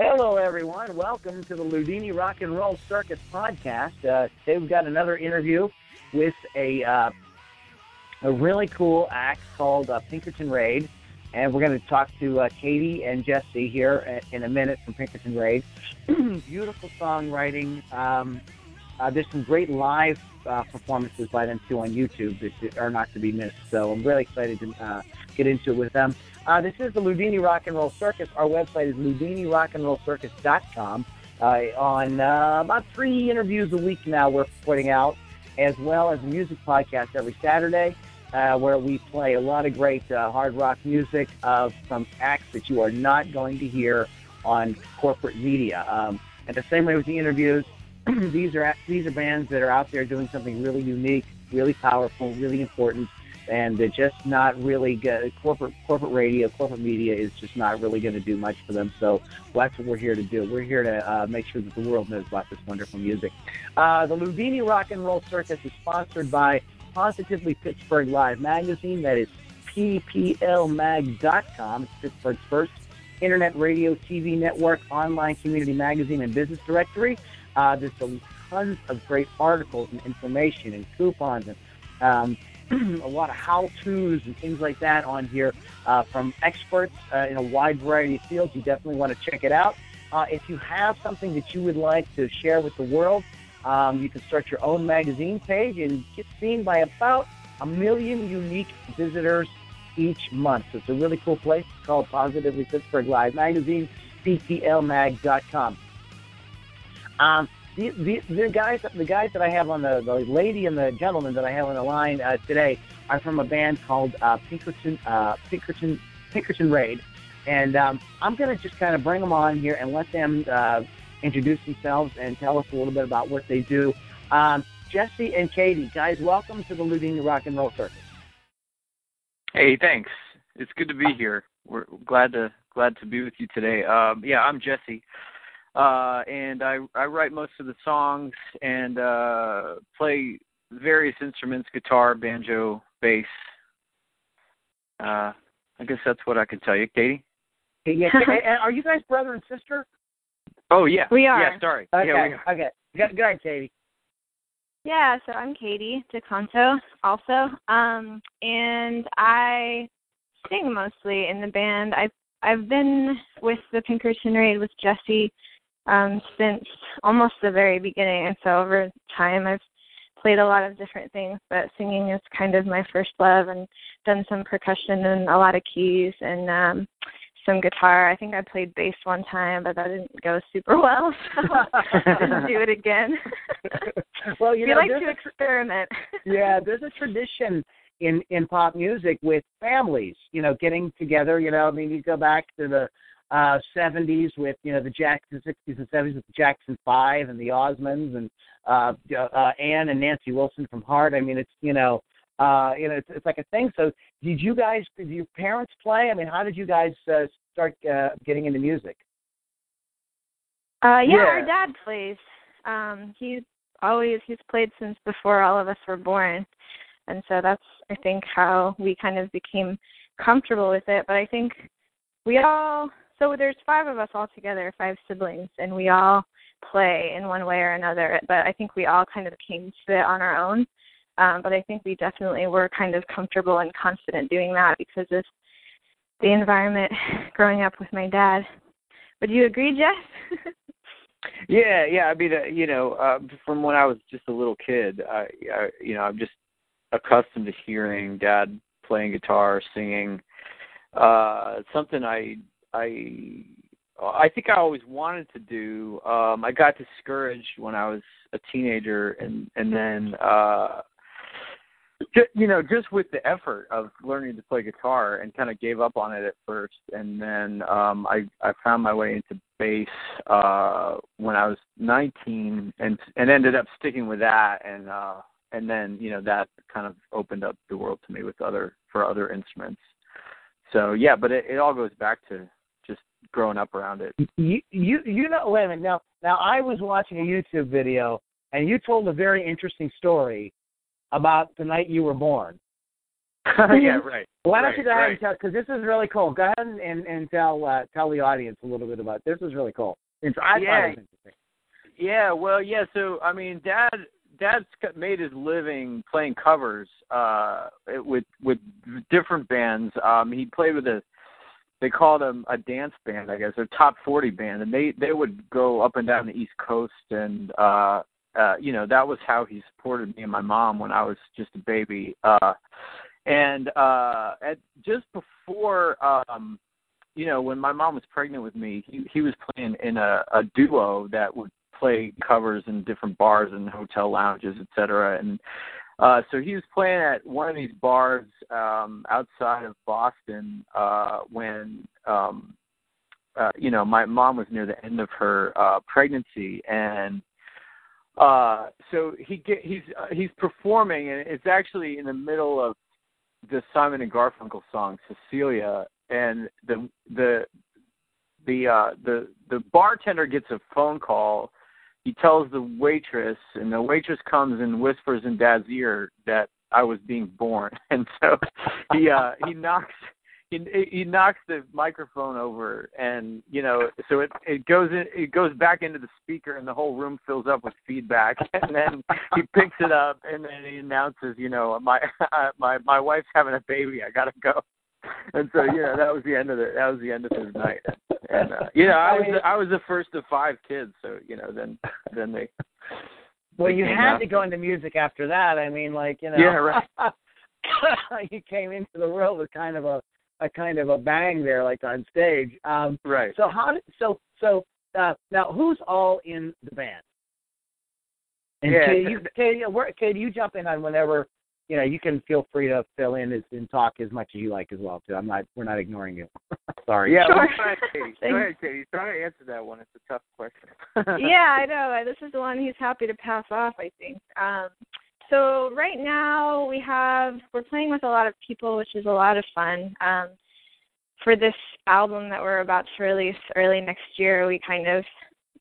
Hello, everyone. Welcome to the Loudini Rock and Roll Circus podcast. Uh, today we've got another interview with a uh, a really cool act called uh, Pinkerton Raid, and we're going to talk to uh, Katie and Jesse here in a minute from Pinkerton Raid. Beautiful songwriting. Um, uh, there's some great live uh, performances by them too on YouTube that are not to be missed. So I'm really excited to uh, get into it with them. Uh, this is the Loudini Rock and Roll Circus. Our website is loudinirockandrollcircus.com. Uh, on uh, about three interviews a week now, we're putting out, as well as a music podcast every Saturday. Uh, where we play a lot of great uh, hard rock music uh, from acts that you are not going to hear on corporate media. Um, and the same way with the interviews, these are these are bands that are out there doing something really unique, really powerful, really important, and they're just not really good. corporate corporate radio, corporate media is just not really going to do much for them. So that's what we're here to do. We're here to uh, make sure that the world knows about this wonderful music. Uh, the Loudini Rock and Roll Circus is sponsored by Positively Pittsburgh Live magazine. That is pplmag.com. It's Pittsburgh's first internet radio, TV network, online community magazine, and business directory. Uh, there's tons of great articles and information and coupons and um, a lot of how-tos and things like that on here uh, from experts uh, in a wide variety of fields. You definitely want to check it out. Uh, if you have something that you would like to share with the world, um, you can start your own magazine page and get seen by about a million unique visitors each month. So it's a really cool place. It's called Positively Pittsburgh Live Magazine, pplmag.com. Um, the, the, the guys the guys that I have on the, the lady and the gentleman that I have on the line uh, today are from a band called uh, Pinkerton uh, Pinkerton Pinkerton Raid, and um, I'm to just kind of bring them on here and let them uh, introduce themselves and tell us a little bit about what they do. Um, Jesse and Katie, guys, welcome to the Loudini Rock and Roll Circus. Hey, thanks. It's good to be here. We're glad to glad to be with you today. Um, yeah, I'm Jesse, uh, and I I write most of the songs and uh, play various instruments: guitar, banjo, bass. Uh, I guess that's what I can tell you, Katie. Hey, yeah, are you guys brother and sister? Oh yeah, we are. Yeah, sorry. Okay, yeah, okay. Good, good night, Katie. Yeah, so I'm Katie DeConto also, um, and I sing mostly in the band. I've I've been with the Pinkerton Raid with Jesse um, since almost the very beginning, and so over time I've played a lot of different things, but singing is kind of my first love, and done some percussion and a lot of keys, and um, some guitar. I think I played bass one time, but that didn't go super well, so I didn't do it again. well, you we know, like to experiment. yeah, there's a tradition in in pop music with families, you know, getting together. You know, I mean, you go back to the uh 70s with you know the Jackson 60s and 70s with the Jackson Five and the Osmonds and uh, uh Ann and Nancy Wilson from Heart. I mean, it's you know uh, you know, it's, it's like a thing. So, did you guys, did your parents play? I mean, how did you guys uh, start uh, getting into music? Uh, yeah, yeah, our dad plays. Um, he's always he's played since before all of us were born, and so that's I think how we kind of became comfortable with it. But I think we all so there's five of us all together, five siblings, and we all play in one way or another. But I think we all kind of came to it on our own. Um, but I think we definitely were kind of comfortable and confident doing that because of the environment growing up with my dad. Would you agree, Jeff? yeah, yeah. I mean, uh, you know, uh, from when I was just a little kid, I, I, you know, I'm just accustomed to hearing dad playing guitar, singing. Uh, something I, I, I think I always wanted to do. Um, I got discouraged when I was a teenager, and and then uh just, you know, just with the effort of learning to play guitar, and kind of gave up on it at first, and then um, I I found my way into bass uh, when I was 19, and and ended up sticking with that, and uh, and then you know that kind of opened up the world to me with other for other instruments. So yeah, but it, it all goes back to growing up around it. You you you know wait a minute now now I was watching a YouTube video and you told a very interesting story about the night you were born. yeah, right. Why don't right, you go ahead right. and tell? Because this is really cool. Go ahead and and, and tell uh, tell the audience a little bit about this. Is really cool. Inter- I Yeah. thought it was interesting. Yeah, well, yeah. So I mean, Dad, Dad's made his living playing covers uh, with with different bands. Um, he played with a they called them a dance band, I guess, a top forty band, and they they would go up and down the East Coast, and uh, uh, you know that was how he supported me and my mom when I was just a baby. Uh, and uh, at just before. Um, you know, when my mom was pregnant with me, he he was playing in a, a duo that would play covers in different bars and hotel lounges, et cetera. And uh so he was playing at one of these bars um outside of Boston uh when um uh you know, my mom was near the end of her uh pregnancy and uh so he get he's uh, he's performing and it's actually in the middle of the Simon and Garfunkel song Cecilia and the the the uh the the bartender gets a phone call he tells the waitress and the waitress comes and whispers in dad's ear that i was being born. And so he uh he knocks he he knocks the microphone over and you know so it it goes in it goes back into the speaker and the whole room fills up with feedback. And then he picks it up and then he announces you know my my my wife's having a baby. I gotta go and so you know that was the end of the that was the end of his night and uh, you know i was the, i was the first of five kids so you know then then they Well, they you had out. to go into music after that. I mean, like you know. Yeah, right. you came into the world with kind of a a kind of a bang there, like on stage. Um, right so how did so so uh, now who's all in the band? And Yeah. Katie, you, Katie, where, Katie, you jump in on whenever you know. You can feel free to fill in as, and talk as much as you like as well too. I'm not. We're not ignoring you. Sorry. yeah Sure. well, go ahead katie Thanks. go ahead katie try to answer that one it's a tough question yeah, I know. This is the one he's happy to pass off, I think. Um, so right now we have we're playing with a lot of people, which is a lot of fun. Um, for this album that we're about to release early next year, we kind of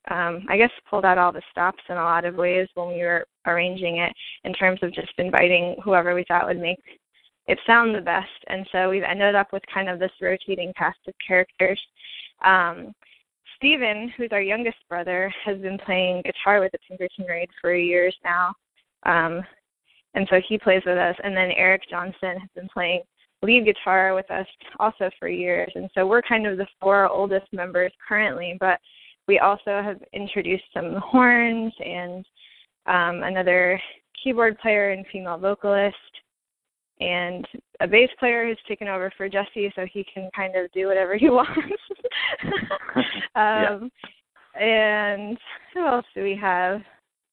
um, I guess pulled out all the stops in a lot of ways when we were arranging it in terms of just inviting whoever we thought would make it sound the best. And so we've ended up with kind of this rotating cast of characters. Um, Steven, who's our youngest brother, has been playing guitar with the Pinkerton Raid for years now. Um, and so he plays with us. And then Eric Johnson has been playing lead guitar with us also for years. And so we're kind of the four oldest members currently, but we also have introduced some horns and um, another keyboard player and female vocalist and a bass player who's taken over for Jesse so he can kind of do whatever he wants. um and who else do we have?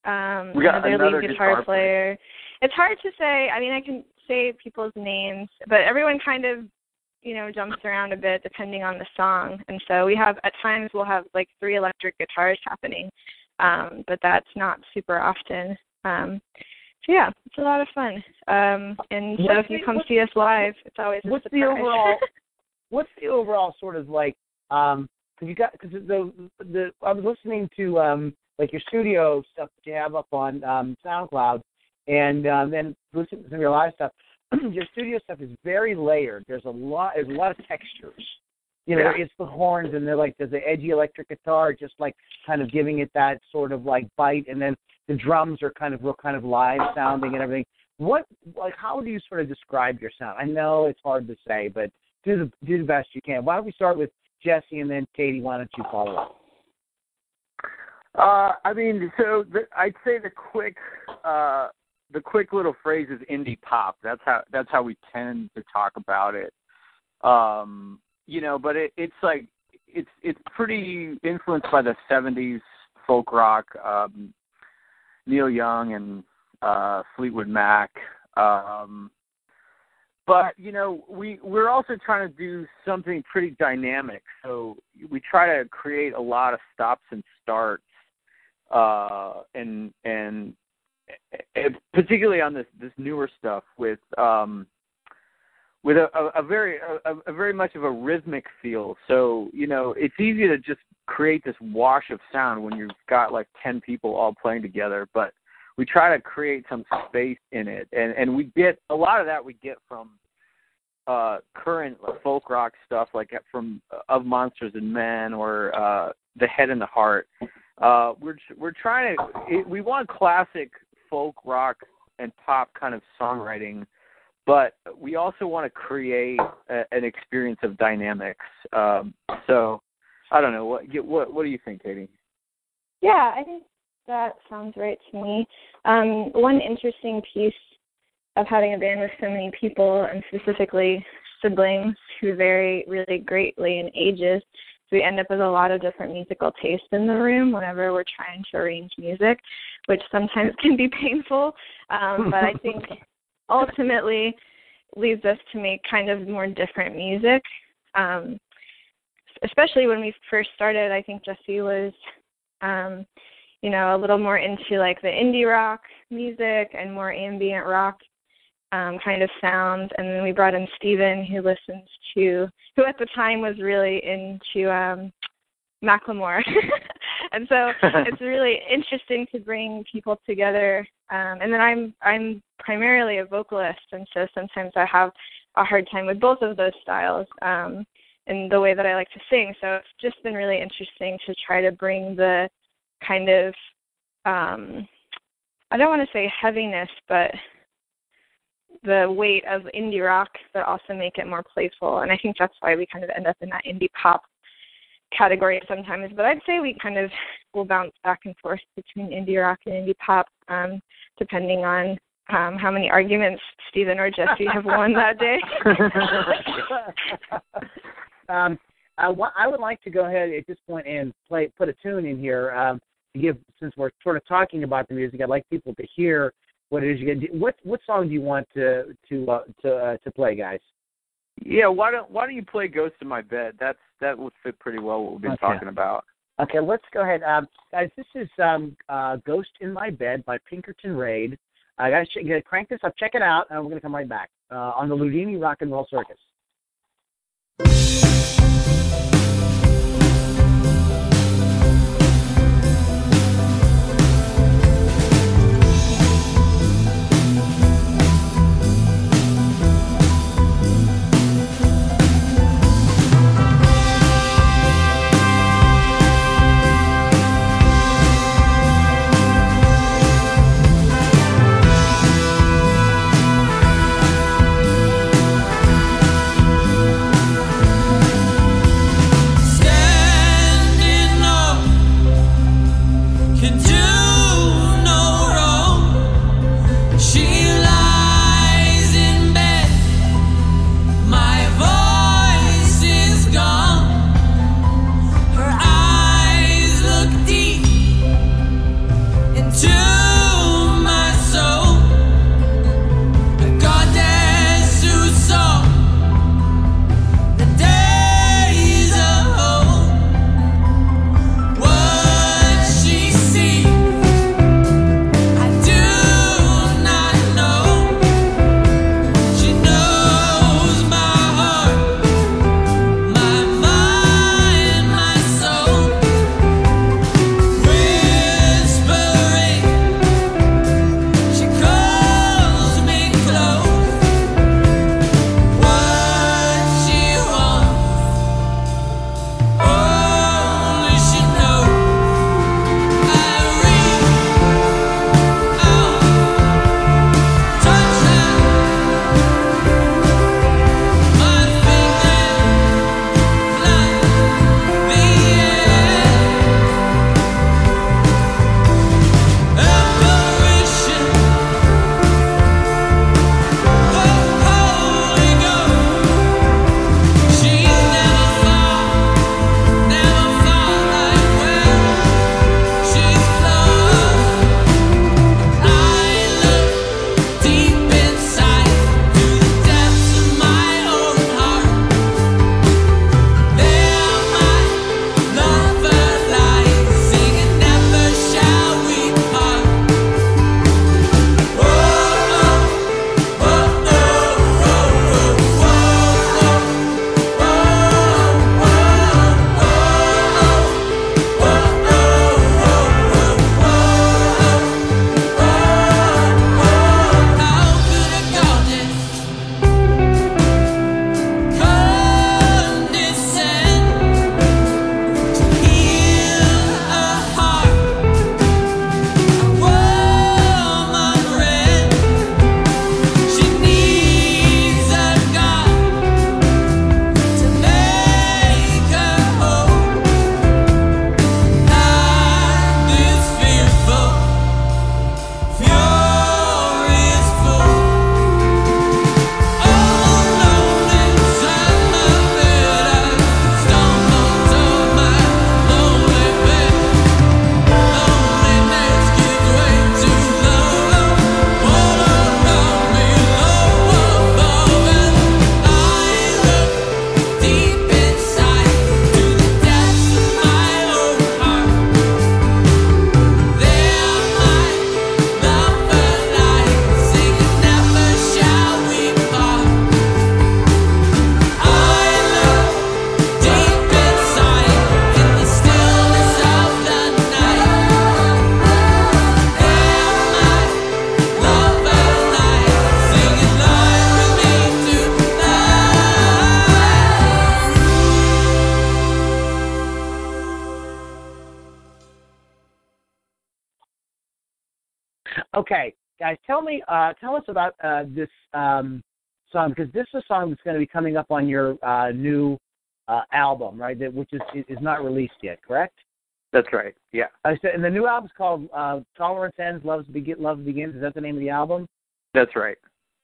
Um We got another, another lead guitar, guitar player. player. It's hard to say. I mean I can say people's names, but everyone kind of you know jumps around a bit depending on the song. And so we have at times we'll have like three electric guitars happening um but that's not super often. Um so yeah it's a lot of fun. Um and so What's if you come see us live it's always a what's the overall what's the overall sort of like um because you got because the the I was listening to um like your studio stuff that you have up on um SoundCloud and um, then listening to some of your live stuff. your studio stuff is very layered. There's a lot there's a lot of textures. You know, Yeah. it's the horns and they're like there's the edgy electric guitar just like kind of giving it that sort of like bite and then the drums are kind of real kind of live sounding and everything. What like how do you sort of describe your sound? I know it's hard to say, but do the do the best you can. Why don't we start with Jesse and then Katie? Why don't you follow up? Uh, I mean, so the, I'd say the quick, uh, the quick little phrase is indie pop. That's how that's how we tend to talk about it. Um, you know, but it, it's like it's it's pretty influenced by the '70s folk rock, um, Neil Young and uh, Fleetwood Mac, Um, but you know, we we're also trying to do something pretty dynamic. So we try to create a lot of stops and starts, uh, and and, and particularly on this this newer stuff with um, with a, a, a very a, a very much of a rhythmic feel. So you know, it's easy to just create this wash of sound when you've got like ten people all playing together, but we try to create some space in it, and and we get a lot of that we get from uh current folk rock stuff like from uh, of monsters and men or uh the head and the heart uh we're we're trying to it, we want classic folk rock and pop kind of songwriting but we also want to create a, an experience of dynamics. Um so i don't know what what what do you think katie? Yeah i think that sounds right to me. Um, one interesting piece of having a band with so many people, and specifically siblings who vary really greatly in ages, so we end up with a lot of different musical tastes in the room whenever we're trying to arrange music, which sometimes can be painful. Um, but I think ultimately leads us to make kind of more different music. Um, especially when we first started, I think Jesse was um, you know, a little more into like the indie rock music and more ambient rock um, kind of sound. And then we brought in Steven, who listens to, who at the time was really into um, Macklemore. and so it's really interesting to bring people together. Um, and then I'm I'm primarily a vocalist, and so sometimes I have a hard time with both of those styles um, in the way that I like to sing. So it's just been really interesting to try to bring the kind of um I don't want to say heaviness, but the weight of indie rock, but also make it more playful. And I think that's why we kind of end up in that indie pop category sometimes. But I'd say we kind of will bounce back and forth between indie rock and indie pop, um, depending on um, how many arguments Stephen or Jesse have won that day. um, I, I would like to go ahead at this point and play put a tune in here. Um, to give, since we're sort of talking about the music, I'd like people to hear what it is you get. What what song do you want to to uh, to uh, to play, guys? Yeah, why don't why don't you play "Ghost in My Bed"? That's that would fit pretty well what we've been okay. talking about. Okay, let's go ahead, um, guys. This is um, uh, "Ghost in My Bed" by Pinkerton Raid. I gotta, gotta crank this up, check it out, and we're gonna come right back uh, on the Loudini Rock and Roll Circus. Okay, guys, tell me, uh, tell us about uh, this um, song because this is a song that's going to be coming up on your uh, new uh, album, right? That which is is not released yet, correct? That's right. Yeah. I said, and the new album's called uh, "Tolerance Ends, Love Begin, Love Begins." Is that the name of the album? That's right.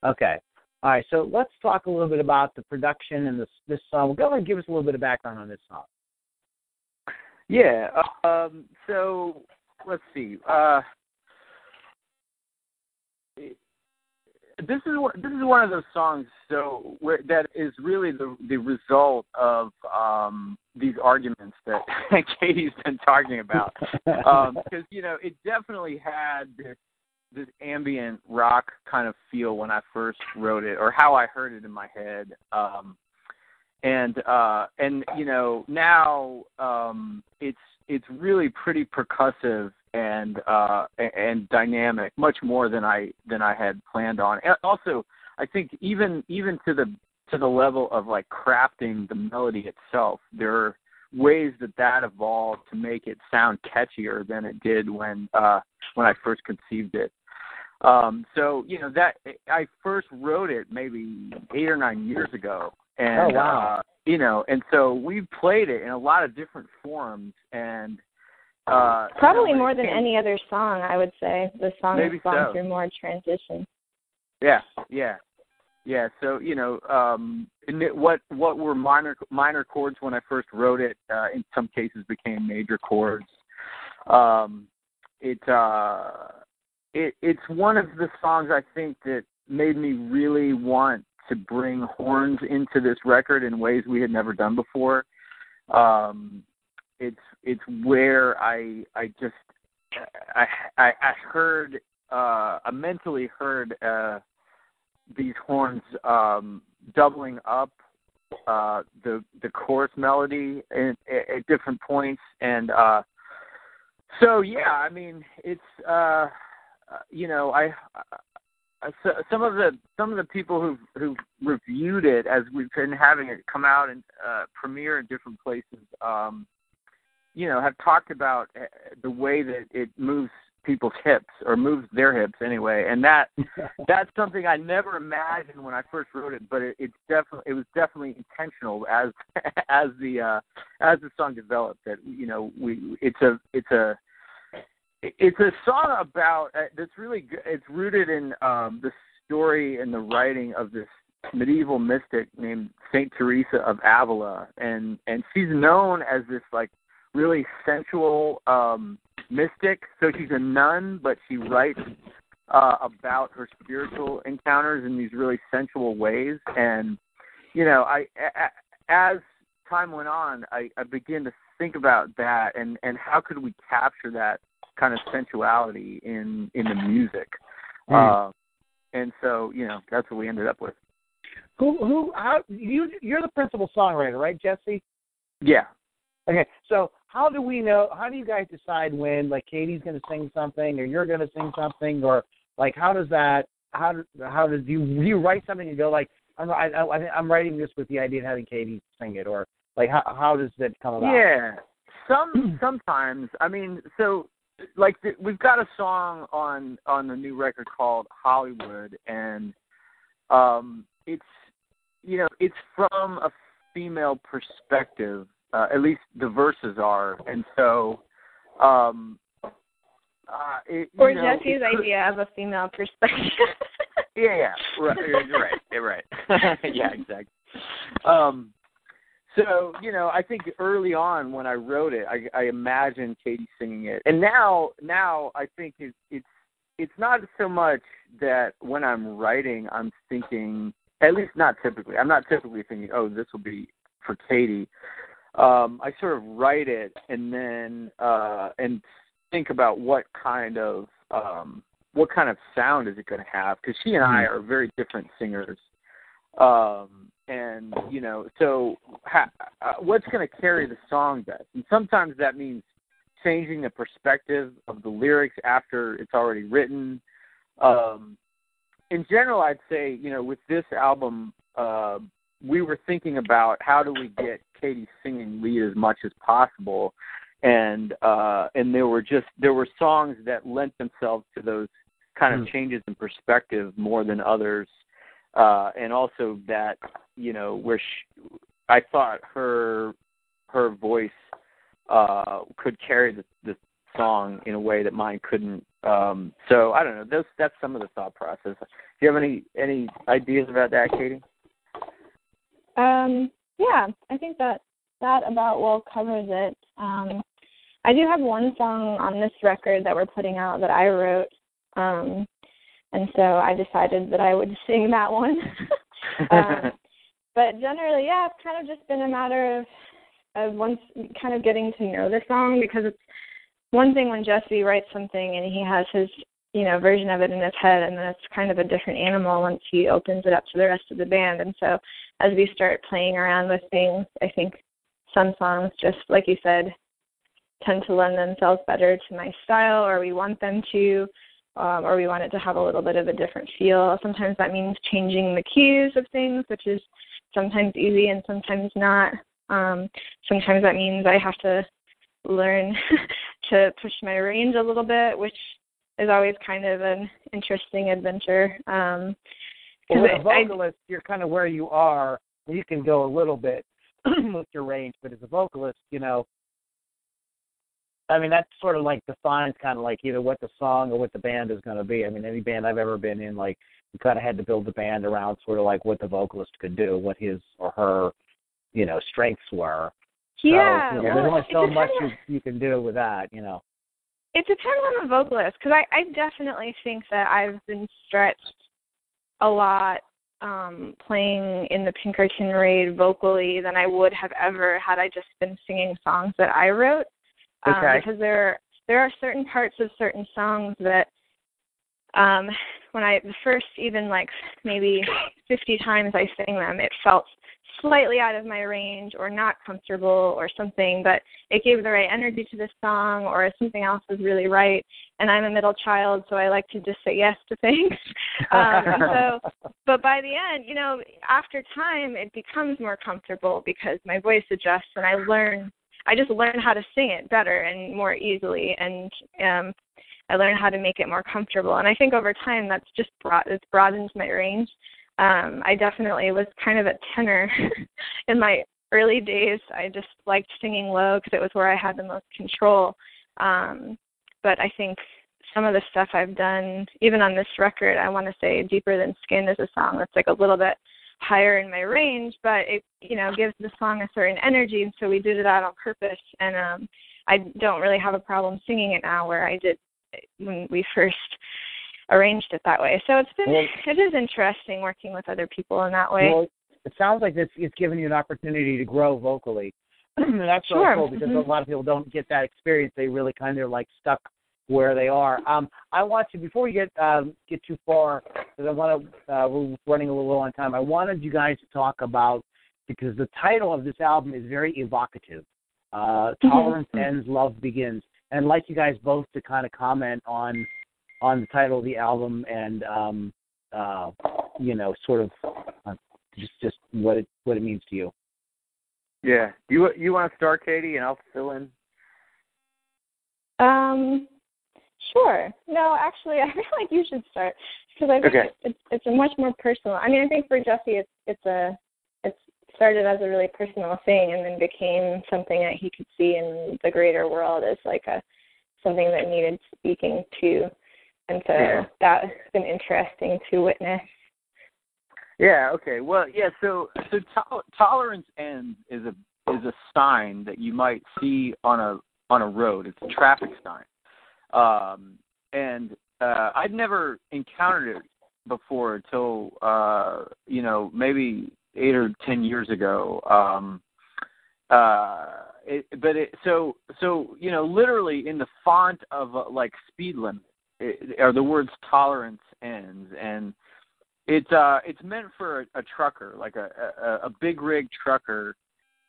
Okay. All right. So let's talk a little bit about the production and this this song. Go ahead and give us a little bit of background on this song. Yeah. Um, so let's see. Uh, this is this is one of those songs so where that is really the the result of um these arguments that Katie's been talking about. Um because you know it definitely had this this ambient rock kind of feel when I first wrote it or how I heard it in my head. Um and uh and you know now um it's it's really pretty percussive and uh and dynamic much more than i than i had planned on and also i think even even to the to the level of like crafting the melody itself there are ways that that evolved to make it sound catchier than it did when uh when i first conceived it um so you know that i first wrote it maybe eight or nine years ago and oh, wow. uh you know and so we've played it in a lot of different forms and uh Probably more than any other song, I would say. The song Maybe has gone so. through more transition. Yeah, yeah, yeah. So you know, um, what what were minor minor chords when I first wrote it, uh, in some cases became major chords. Um, it uh, it it's one of the songs I think that made me really want to bring horns into this record in ways we had never done before. Um, it's it's where I I just I I, I heard uh, I mentally heard uh, these horns um, doubling up uh, the the chorus melody at, at different points, and uh, so yeah, I mean it's uh, you know I. I so, some of the some of the people who've who've reviewed it as we've been having it come out and uh, premiere in different places, um, you know, have talked about uh, the way that it moves people's hips or moves their hips anyway, and that that's something I never imagined when I first wrote it, but it, it's definitely it was definitely intentional as as the uh, as the song developed. That you know we it's a it's a it's a song about uh, that's really good. It's rooted in um, the story and the writing of this medieval mystic named Saint Teresa of Avila, and and she's known as this like really sensual um, mystic. So she's a nun, but she writes uh, about her spiritual encounters in these really sensual ways. And you know, I a, as time went on, I, I began to think about that and and how could we capture that kind of sensuality in in the music. Mm. Uh, and so you know that's what we ended up with. Who who how you you're the principal songwriter, right, Jesse? Yeah. Okay, so how do we know? How do you guys decide when like Katie's going to sing something or you're going to sing something or like how does that how do, how does you do you write something and go like I'm I, I, I'm writing this with the idea of having Katie sing it or like how how does that come about? Yeah. Some sometimes I mean so like the, we've got a song on on the new record called Hollywood and um it's you know it's from a female perspective uh, at least the verses are and so um uh it, you Or know, Jesse's could- idea of a female perspective. yeah, yeah, right, you're right, you're right. yeah, exactly. Um, so you know, I think early on when I wrote it, I, I imagined Katie singing it, and now, now I think it's it's it's not so much that when I'm writing, I'm thinking, at least not typically. I'm not typically thinking, oh, this will be for Katie. Um, I sort of write it and then uh, and think about what kind of um, what kind of sound is it going to have? Because she and I are very different singers. Um and you know so ha, uh, what's going to carry the song best? And sometimes that means changing the perspective of the lyrics after it's already written. Um in general i'd say you know with this album uh we were thinking about how do we get katie singing lead as much as possible and uh and there were just there were songs that lent themselves to those kind of Mm. changes in perspective more than others, uh, and also that you know where she, I thought her her voice uh, could carry the, the song in a way that mine couldn't. Um, so I don't know. Those that's some of the thought process. Do you have any any ideas about that, Katie? Um, yeah, I think that that about well covers it. Um, I do have one song on this record that we're putting out that I wrote, um, and so I decided that I would sing that one. um, but generally, yeah, it's kind of just been a matter of of once kind of getting to know the song because it's one thing when Jesse writes something and he has his you know version of it in his head and then it's kind of a different animal once he opens it up to the rest of the band and so as we start playing around with things i think some songs just like you said tend to lend themselves better to my style or we want them to um, or we want it to have a little bit of a different feel sometimes that means changing the cues of things which is sometimes easy and sometimes not um, sometimes that means i have to learn to push my range a little bit which is always kind of an interesting adventure. Um, Well, with a I- I- vocalist, you're kind of where you are. You can go a little bit with your range, but as a vocalist, you know, I mean, that sort of like defines kind of like either what the song or what the band is going to be. I mean, any band I've ever been in, like, you kind of had to build the band around sort of like what the vocalist could do, what his or her, you know, strengths were. So, yeah, you know, well, there's only so much you, you can do with that, you know. it depends on the vocalist because I, I definitely think that I've been stretched a lot um playing in the Pinkerton Raid vocally than I would have ever had I just been singing songs that I wrote. Um, Okay. because there there are certain parts of certain songs that um when I the first even like maybe 50 times I sang them it felt slightly out of my range or not comfortable or something but it gave the right energy to the song or something else was really right. And i'm a middle child so i like to just say yes to things. Um so but by the end you know after time it becomes more comfortable because my voice adjusts and i learn i just learn how to sing it better and more easily and um i learn how to make it more comfortable. And i think over time that's just brought it's broadened my range um i definitely was kind of a tenor in my early days. I just liked singing low because it was where i had the most control. Um but i think some of the stuff i've done even on this record i want to say deeper than skin is a song that's like a little bit higher in my range but it you know gives the song a certain energy and so we did it out on purpose. And um i don't really have a problem singing it now where i did when we first arranged it that way so it's been Well- it is interesting working with other people in that way Well, it sounds like this it's given you an opportunity to grow vocally. And that's Sure. really cool because Mhm. a lot of people don't get that experience. They really kind of like stuck where they are. Um, I want to before we get um, get too far because I want to uh, we're running a little low on time. I wanted you guys to talk about because the title of this album is very evocative. Uh, Mhm. Tolerance ends, love begins, and I'd like you guys both to kind of comment on on the title of the album and um, uh, you know sort of uh, just just what it what it means to you. Yeah. You you want to start, Katie, and I'll fill in. Um, sure. No, actually, I feel like you should start because I think Okay. it's it's a much more personal. I mean, I think for Jesse, it's it's a it started as a really personal thing and then became something that he could see in the greater world as like a something that needed speaking to, and so Yeah. that's been interesting to witness. Yeah. Okay. Well, yeah. So, so to- tolerance ends is a is a sign that you might see on a on a road. It's a traffic sign, um, and uh, I'd never encountered it before until uh, you know maybe eight or ten years ago. Um, uh, it, but it, so so you know literally in the font of uh, like speed limit it, are the words tolerance ends and it's uh it's meant for a, a trucker, like a, a a big rig trucker.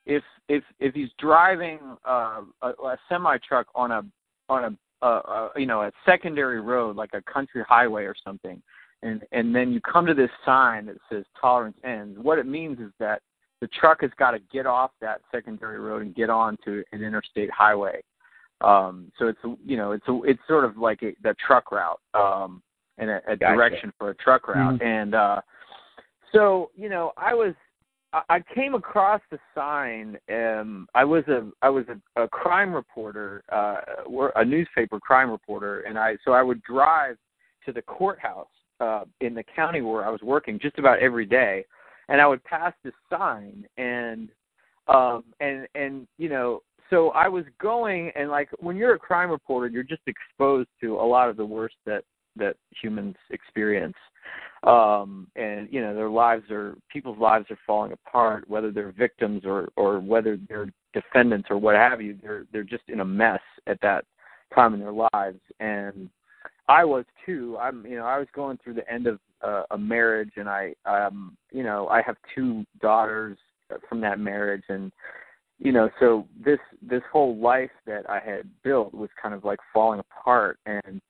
If if if he's driving uh, a, a semi truck on a on a, a, a you know a secondary road like a country highway or something, and and then you come to this sign that says tolerance ends. What it means is that the truck has got to get off that secondary road and get onto an interstate highway. Um, so it's a- you know it's a, it's sort of like a, the truck route. Um, and a, a Gotcha. direction for a truck route. Mhm. And uh, so, you know, I was I- came across the sign. Um, I was a I was a, a crime reporter, uh, a newspaper crime reporter, and I so I would drive to the courthouse uh, in the county where I was working just about every day, and I would pass this sign, and um, and and you know, so I was going, and like when you're a crime reporter, you're just exposed to a lot of the worst that that humans experience. Um and you know their lives are people's lives are falling apart whether they're victims or or whether they're defendants or what have you they're they're just in a mess at that time in their lives. And i was too. I'm you know i was going through the end of uh, a marriage and i um you know i have two daughters from that marriage and you know so this this whole life that i had built was kind of like falling apart and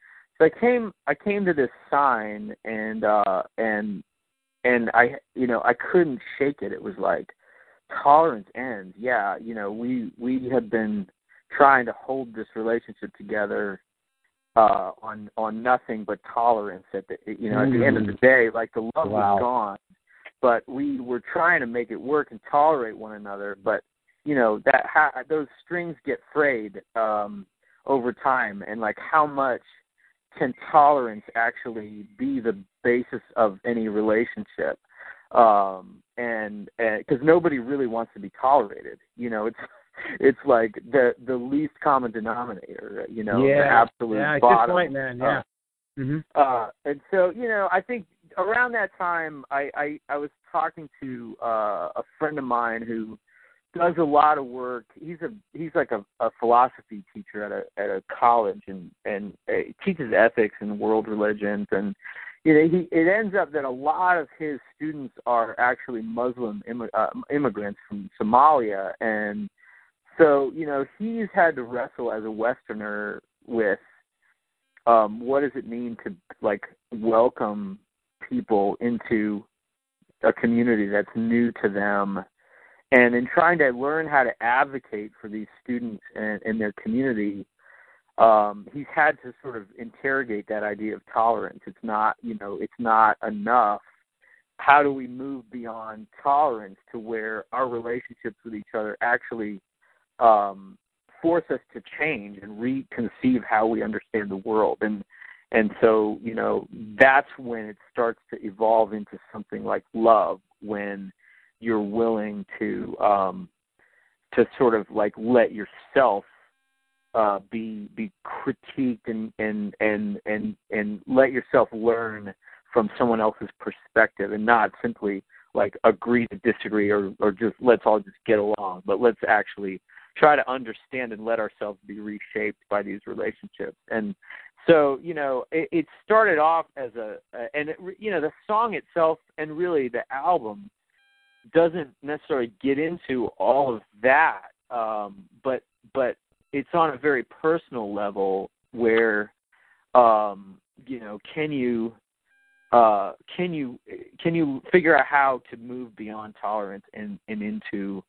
so I came I came to this sign and uh and and I you know I couldn't shake it. It was like tolerance ends. Yeah, you know, we we have been trying to hold this relationship together uh on on nothing but tolerance at the you know, at the end of the day, like the love Wow. was gone. But we were trying to make it work and tolerate one another, but you know, that ha- those strings get frayed um over time and like how much can tolerance actually be the basis of any relationship um and because nobody really wants to be tolerated you know it's it's like the the least common denominator you know the yeah, absolute yeah, bottom point, man. Yeah. hmm uh and so you know i think around that time i i i was talking to uh a friend of mine who does a lot of work. He's a he's like a, a philosophy teacher at a at a college and and uh, teaches ethics and world religions. And you know he it ends up that a lot of his students are actually muslim Im- uh, immigrants from somalia. And so you know he's had to wrestle as a westerner with um what does it mean to like welcome people into a community that's new to them and in trying to learn how to advocate for these students and, and their community um he's had to sort of interrogate that idea of tolerance. It's not you know it's not enough. How do we move beyond tolerance to where our relationships with each other actually um force us to change and reconceive how we understand the world? And and so you know that's when it starts to evolve into something like love when you're willing to um to sort of like let yourself uh be be critiqued and and and and and let yourself learn from someone else's perspective and not simply like agree to disagree or or just let's all just get along but let's actually try to understand and let ourselves be reshaped by these relationships. And so you know it, it started off as a, a and it, you know the song itself and really the album doesn't necessarily get into all of that um but but it's on a very personal level where um you know can you uh can you can you figure out how to move beyond tolerance and and into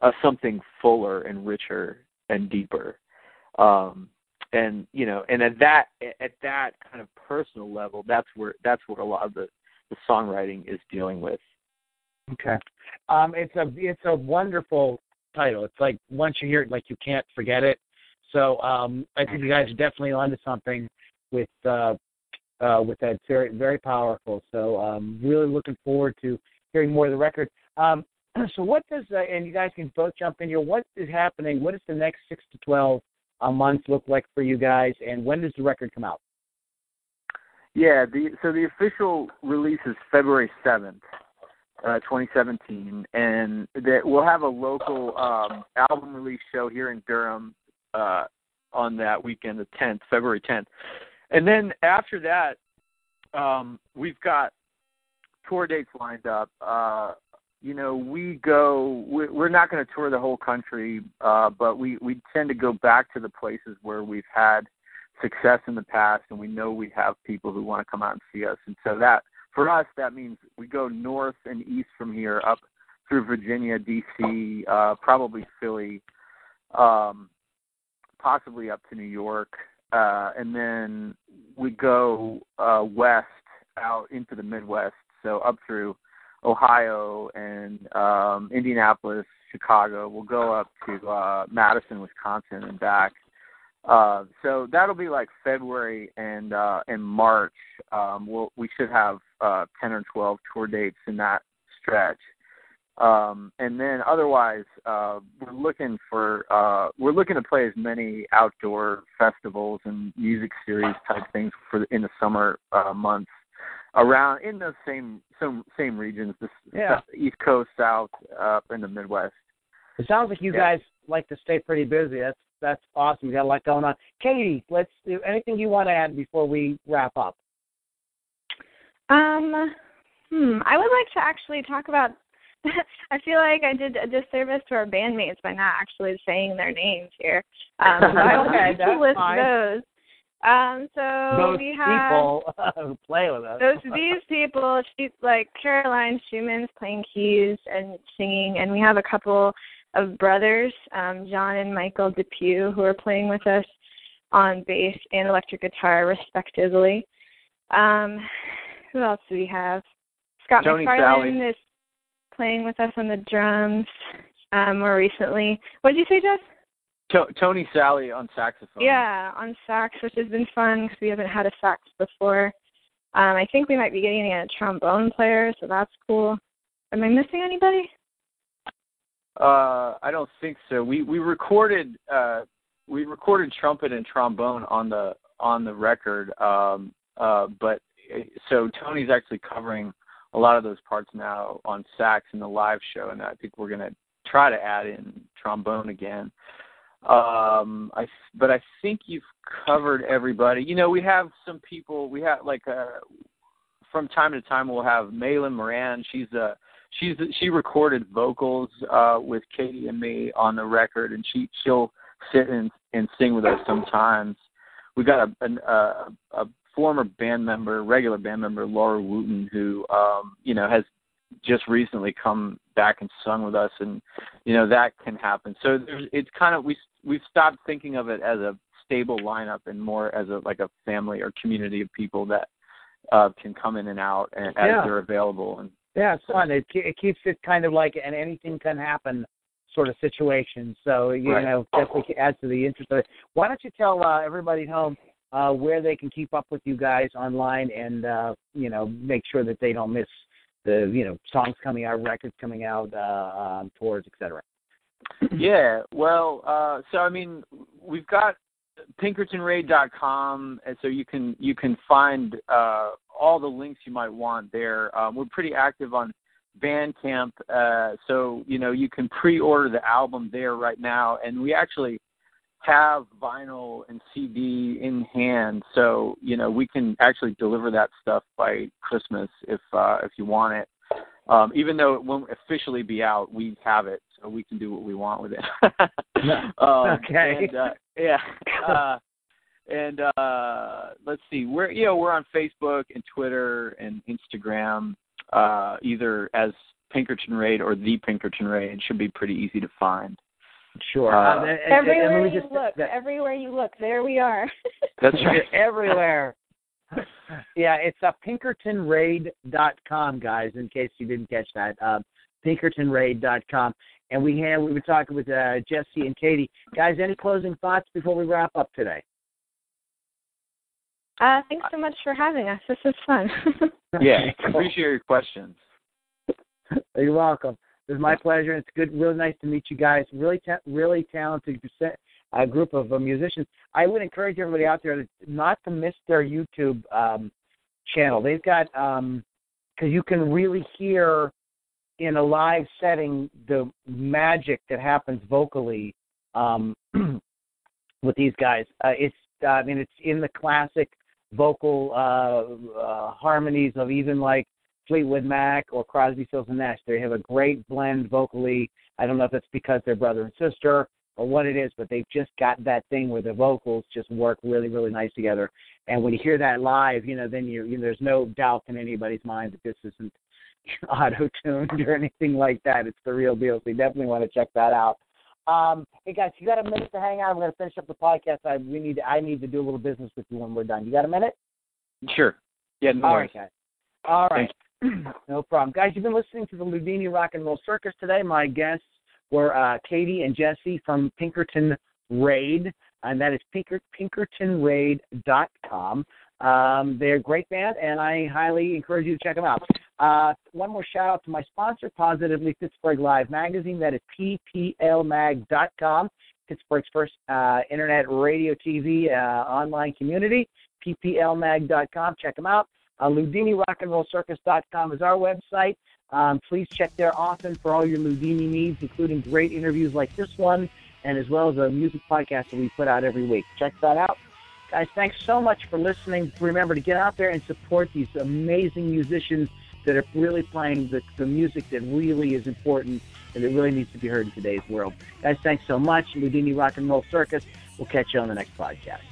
uh, something fuller and richer and deeper? Um and you know and at that at that kind of personal level that's where that's where a lot of the the songwriting is dealing with Okay. Um, it's a it's a wonderful title. It's like once you hear it, like you can't forget it. So um, I think you guys are definitely onto something with uh, uh, with that. It's very very powerful. So um, really looking forward to hearing more of the record. Um, so what does uh, and you guys can both jump in here. What is happening? What does the next six to twelve uh, months look like for you guys? And when does the record come out? Yeah, the so the official release is February seventh, uh, 2017, and that we'll have a local um, album release show here in Durham uh, on that weekend, the 10th, February 10th, and then after that, um, we've got tour dates lined up. Uh, you know, we go. We're not going to tour the whole country, uh, but we we tend to go back to the places where we've had success in the past, and we know we have people who want to come out and see us. And so that for us, that means we go north and east from here, up through Virginia, D.C., uh, probably Philly, um, possibly up to New York, uh, and then we go uh, west out into the Midwest, so up through Ohio and um, Indianapolis, Chicago. We'll go up to uh, Madison, Wisconsin, and back. Uh, so that'll be like February and uh, and March. Um, we'll, we should have uh, ten or twelve tour dates in that stretch. Um, and then otherwise, uh, we're looking for uh, we're looking to play as many outdoor festivals and music series type things for in the summer uh, months around in the same same same regions, the Yeah. East Coast, South, up in the Midwest. It sounds like you Yeah. guys like to stay pretty busy. That's that's awesome. You got a lot going on. Katie, let's do anything you want to add before we wrap up. Um, hmm. I would like to actually talk about. I feel like I did a disservice to our bandmates by not actually saying their names here. Um, so I will Okay, to that's list fine. those. Um, so Those we have people who play with us. those these people. She like Caroline Schumann's playing keys and singing, and we have a couple of brothers, um, John and Michael Depew, who are playing with us on bass and electric guitar, respectively. Um, who else do we have? Scott Tony McFarlane Sally. is playing with us on the drums um, more recently. What did you say, Jeff? To- Tony Sally on saxophone. Yeah, on sax, which has been fun because we haven't had a sax before. Um, I think we might be getting a trombone player, so that's cool. Am I missing anybody? Uh, I don't think so. We we recorded uh, we recorded trumpet and trombone on the on the record. Um, uh, but so Tony's actually covering a lot of those parts now on sax in the live show, and I think we're gonna try to add in trombone again. Um, I but I think you've covered everybody. You know, we have some people. We have like uh, from time to time we'll have Malin Moran. She's a she's she recorded vocals uh with Katie and me on the record and she she'll sit and and sing with us sometimes. We got a an, a, a former band member, regular band member Laura Wooten who um you know has just recently come back and sung with us and you know that can happen. So there's it's kind of we we've stopped thinking of it as a stable lineup and more as a like a family or community of people that uh can come in and out and as Yeah. they're available and Yeah, it's fun. It it keeps it kind of like an anything can happen sort of situation. So you Right. know, definitely adds to the interest of it. Why don't you tell uh, everybody at home uh, where they can keep up with you guys online and uh, you know make sure that they don't miss the you know songs coming out, records coming out, uh, tours, etc. yeah, well, uh, so I mean, we've got pinkertonraid.com, and so you can you can find uh, all the links you might want there. Um, we're pretty active on Bandcamp, uh, so you know you can pre-order the album there right now, and we actually have vinyl and CD in hand, so you know we can actually deliver that stuff by Christmas if uh, if you want it. Um, even though it won't officially be out, we have it, so we can do what we want with it. um, Okay. And, uh, yeah. Uh, and uh, let's see, we're you know we're on Facebook and Twitter and Instagram, uh, either as Pinkerton Raid or the Pinkerton Raid. Should be pretty easy to find. Sure. Uh, and- and- and Everywhere let me you just- look, that- everywhere you look, there we are. That's right. everywhere. yeah, it's uh, pinkertonraid.com, guys. In case you didn't catch that, uh, pinkertonraid.com. And we have we were talking with uh, Jesse and Katie. Guys, any closing thoughts before we wrap up today? Uh, thanks so much for having us. This is fun. Yeah, appreciate your questions. You're welcome. It was my pleasure. It's good, really nice to meet you guys. Really, ta- really talented uh, group of uh, musicians. I would encourage everybody out there not to miss their YouTube um, channel. They've got because you can really hear in a live setting the magic that happens vocally um, with these guys. Uh, it's I mean it's in the classic vocal uh, uh, harmonies of even like Fleetwood Mac or Crosby, Stills and Nash. They have a great blend vocally. I don't know if it's because they're brother and sister or what it is, but they've just got that thing where the vocals just work really, really nice together. And when you hear that live, you know, then you, you know, there's no doubt in anybody's mind that this isn't auto tuned or anything like that. It's the real deal. So you definitely want to check that out. Um, hey guys, you got a minute to hang out. I'm going to finish up the podcast. I we need I need to do a little business with you when we're done. You got a minute? Sure. Yeah. No All right, guys. All right. no problem. Guys, you've been listening to the Loudini Rock and Roll Circus today. My guests were uh, Katie and Jesse from Pinkerton Raid, and that is Pinker, pinkertonraid.com. Um, they're a great band, and I highly encourage you to check them out. Uh, one more shout out to my sponsor, Positively Pittsburgh Live Magazine. That is pplmag.com, Pittsburgh's first uh, internet radio TV uh, online community. pplmag.com. Check them out. Uh, LoudiniRockAndRollCircus.com is our website. Um, please check there often for all your Loudini needs, including great interviews like this one, and as well as a music podcast that we put out every week. Check that out. Guys, thanks so much for listening. Remember to get out there and support these amazing musicians that are really playing the, the music that really is important and that really needs to be heard in today's world. Guys, thanks so much. Loudini Rock and Roll Circus. We'll catch you on the next podcast.